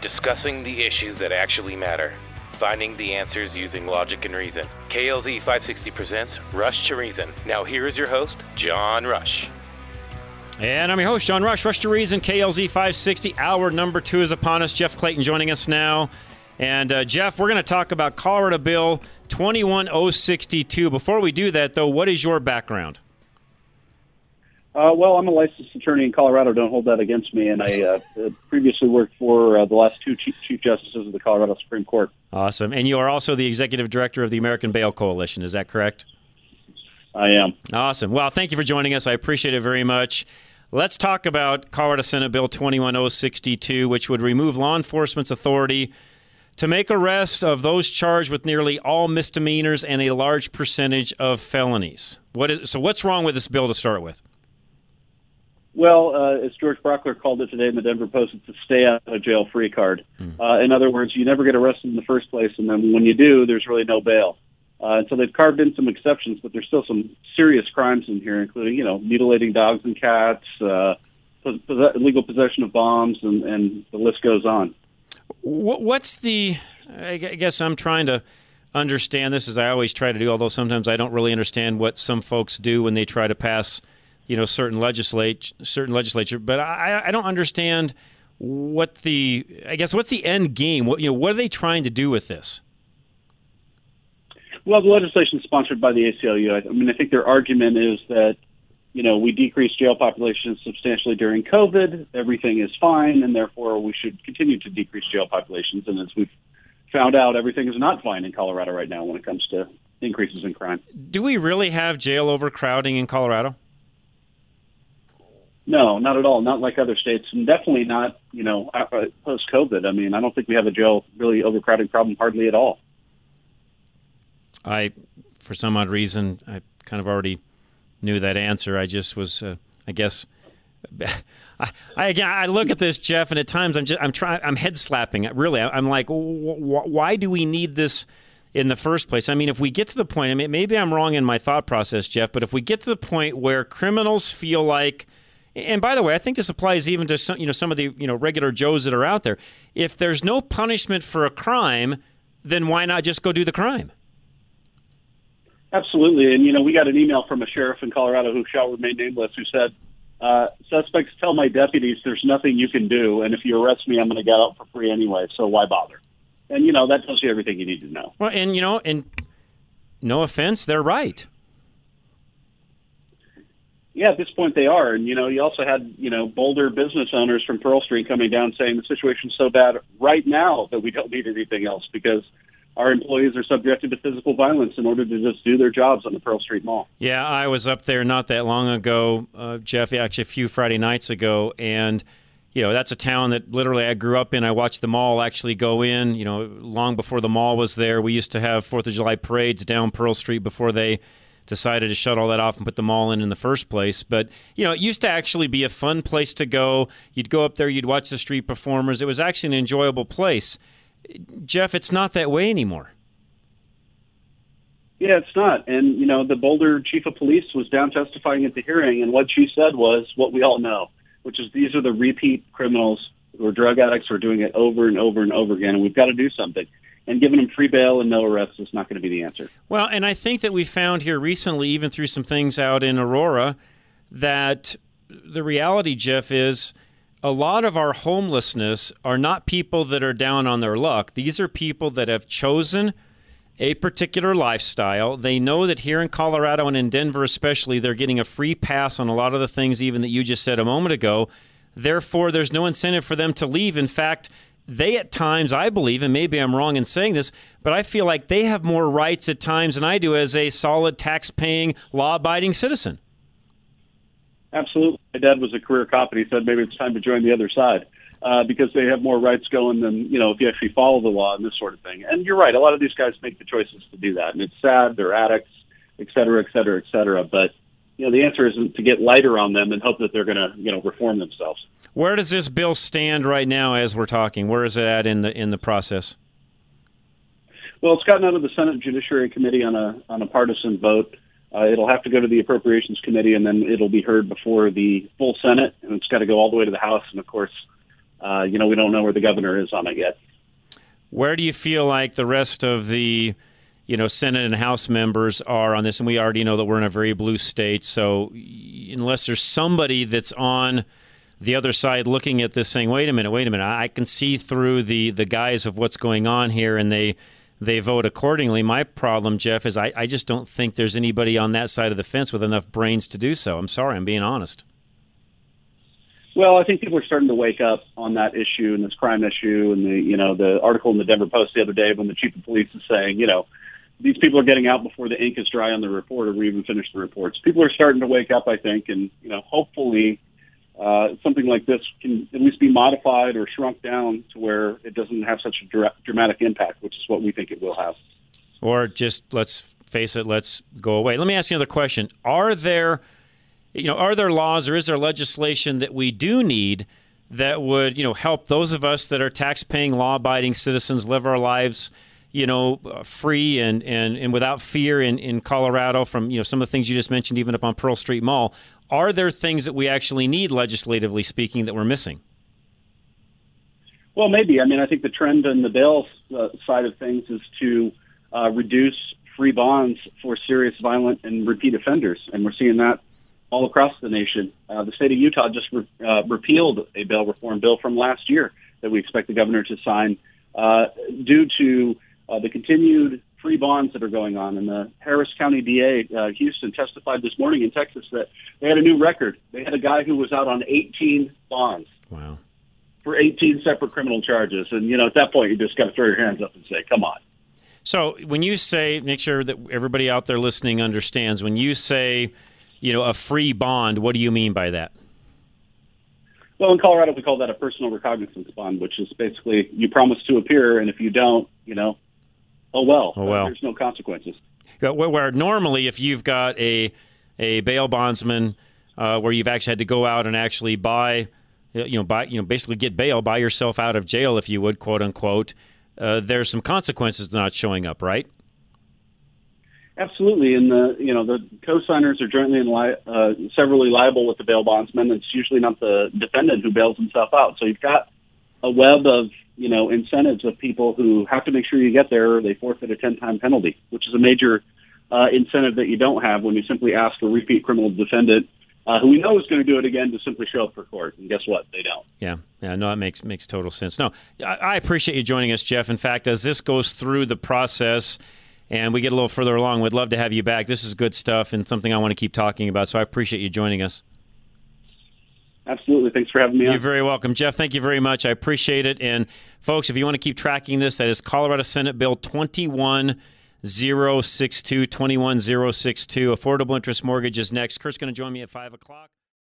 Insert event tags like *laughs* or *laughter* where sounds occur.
discussing the issues that actually matter, finding the answers using logic and reason. KLZ 560 presents Rush to Reason. Now, here is your host, John Rush. And I'm your host, John Rush, Rush to Reason, KLZ 560. Hour number two is upon us. Jeff Clayton joining us now. And uh, Jeff, we're going to talk about Colorado Bill 21062. Before we do that, though, what is your background? Uh, well, I'm a licensed attorney in Colorado. Don't hold that against me. And I uh, *laughs* previously worked for uh, the last two chief, chief justices of the Colorado Supreme Court. Awesome. And you are also the executive director of the American Bail Coalition. Is that correct? I am. Awesome. Well, thank you for joining us. I appreciate it very much. Let's talk about Colorado Senate Bill 21062, which would remove law enforcement's authority to make arrests of those charged with nearly all misdemeanors and a large percentage of felonies. What is, so, what's wrong with this bill to start with? Well, uh, as George Brauchler called it today in the Denver Post, it's a stay out of jail free card. Mm. Uh, in other words, you never get arrested in the first place, and then when you do, there's really no bail. Uh, and so they've carved in some exceptions, but there's still some serious crimes in here, including, you know, mutilating dogs and cats, uh, illegal possession of bombs, and, and the list goes on. What's the? I guess I'm trying to understand this as I always try to do, although sometimes I don't really understand what some folks do when they try to pass, you know, certain legislate certain legislature. But I, I don't understand what the I guess what's the end game? What you know, what are they trying to do with this? Well, the legislation is sponsored by the ACLU. I mean, I think their argument is that you know, we decreased jail populations substantially during COVID. Everything is fine, and therefore we should continue to decrease jail populations. And as we've found out, everything is not fine in Colorado right now when it comes to increases in crime. Do we really have jail overcrowding in Colorado? No, not at all. Not like other states, and definitely not, you know, uh, uh, post COVID. I mean, I don't think we have a jail really overcrowding problem hardly at all. I, for some odd reason, I kind of already knew that answer. I just was, uh, I guess. *laughs* I, I again, I look at this, Jeff, and at times I'm just, I'm trying, I'm head slapping. Really, I'm like, why do we need this in the first place? I mean, if we get to the point, I mean, maybe I'm wrong in my thought process, Jeff, but if we get to the point where criminals feel like, and by the way, I think this applies even to some, you know, some of the you know regular Joes that are out there. If there's no punishment for a crime, then why not just go do the crime? Absolutely. And, you know, we got an email from a sheriff in Colorado who shall remain nameless who said, uh, suspects tell my deputies there's nothing you can do. And if you arrest me, I'm going to get out for free anyway. So why bother? And, you know, that tells you everything you need to know. Well, and, you know, and no offense, they're right. Yeah, at this point they are. And, you know, you also had, you know, Boulder business owners from Pearl Street coming down saying the situation's so bad right now that we don't need anything else because – our employees are subjected to physical violence in order to just do their jobs on the Pearl Street Mall. Yeah, I was up there not that long ago, uh, Jeff, actually a few Friday nights ago, and you know that's a town that literally I grew up in. I watched the mall actually go in. You know, long before the mall was there, we used to have Fourth of July parades down Pearl Street before they decided to shut all that off and put the mall in in the first place. But you know, it used to actually be a fun place to go. You'd go up there, you'd watch the street performers. It was actually an enjoyable place. Jeff, it's not that way anymore. Yeah, it's not. And, you know, the Boulder chief of police was down testifying at the hearing, and what she said was what we all know, which is these are the repeat criminals who are drug addicts who are doing it over and over and over again, and we've got to do something. And giving them free bail and no arrests is not going to be the answer. Well, and I think that we found here recently, even through some things out in Aurora, that the reality, Jeff, is – a lot of our homelessness are not people that are down on their luck. These are people that have chosen a particular lifestyle. They know that here in Colorado and in Denver, especially, they're getting a free pass on a lot of the things, even that you just said a moment ago. Therefore, there's no incentive for them to leave. In fact, they at times, I believe, and maybe I'm wrong in saying this, but I feel like they have more rights at times than I do as a solid tax paying, law abiding citizen. Absolutely. My dad was a career cop, and he said maybe it's time to join the other side uh, because they have more rights going than you know if you actually follow the law and this sort of thing. And you're right. A lot of these guys make the choices to do that, and it's sad. They're addicts, et cetera, et cetera, et cetera. But you know the answer isn't to get lighter on them and hope that they're going to you know reform themselves. Where does this bill stand right now as we're talking? Where is it at in the in the process? Well, it's gotten out of the Senate Judiciary Committee on a on a partisan vote. Uh, it'll have to go to the Appropriations Committee, and then it'll be heard before the full Senate, and it's got to go all the way to the House. And of course, uh, you know, we don't know where the governor is on it yet. Where do you feel like the rest of the you know, Senate and House members are on this, and we already know that we're in a very blue state. So, unless there's somebody that's on the other side looking at this, saying, "Wait a minute, wait a minute," I can see through the the guise of what's going on here, and they they vote accordingly. My problem, Jeff, is I, I just don't think there's anybody on that side of the fence with enough brains to do so. I'm sorry, I'm being honest. Well, I think people are starting to wake up on that issue and this crime issue, and the you know the article in the Denver Post the other day when the chief of police is saying, you know these people are getting out before the ink is dry on the report or we even finish the reports. People are starting to wake up, I think, and you know, hopefully, uh, something like this can at least be modified or shrunk down to where it doesn't have such a dra- dramatic impact, which is what we think it will have. Or just let's face it, let's go away. Let me ask you another question: Are there, you know, are there laws or is there legislation that we do need? That would, you know, help those of us that are tax-paying, law-abiding citizens live our lives you know, uh, free and, and, and without fear in, in Colorado from, you know, some of the things you just mentioned, even up on Pearl Street Mall. Are there things that we actually need, legislatively speaking, that we're missing? Well, maybe. I mean, I think the trend on the bail uh, side of things is to uh, reduce free bonds for serious, violent, and repeat offenders, and we're seeing that all across the nation. Uh, the state of Utah just re- uh, repealed a bail reform bill from last year that we expect the governor to sign uh, due to uh, the continued free bonds that are going on. And the Harris County DA, uh, Houston, testified this morning in Texas that they had a new record. They had a guy who was out on 18 bonds. Wow. For 18 separate criminal charges. And, you know, at that point, you just got to throw your hands up and say, come on. So when you say, make sure that everybody out there listening understands, when you say, you know, a free bond, what do you mean by that? Well, in Colorado, we call that a personal recognizance bond, which is basically you promise to appear, and if you don't, you know, oh well. Oh well. There's no consequences. Where, normally, if you've got a a bail bondsman uh, where you've actually had to go out and actually buy, you know, buy, you know, basically get bail, buy yourself out of jail, if you would, quote unquote. Uh, there's some consequences to not showing up, right? Absolutely, and the you know the co-signers are jointly and li- uh, severally liable with the bail bondsman. It's usually not the defendant who bails himself out. So you've got a web of you know incentives of people who have to make sure you get there or they forfeit a 10 time penalty, which is a major uh, incentive that you don't have when you simply ask a repeat criminal defendant uh, who we know is going to do it again to simply show up for court. And guess what? They don't. Yeah, yeah, no, that makes makes total sense. No, I, I appreciate you joining us, Jeff. In fact, as this goes through the process and we get a little further along, we'd love to have you back. This is good stuff and something I want to keep talking about. So I appreciate you joining us. Absolutely. Thanks for having me You're on. very welcome. Jeff, thank you very much. I appreciate it. And folks, if you want to keep tracking this, that is Colorado Senate Bill 21062, 21062. Affordable interest mortgage is next. Kurt's going to join me at 5 o'clock.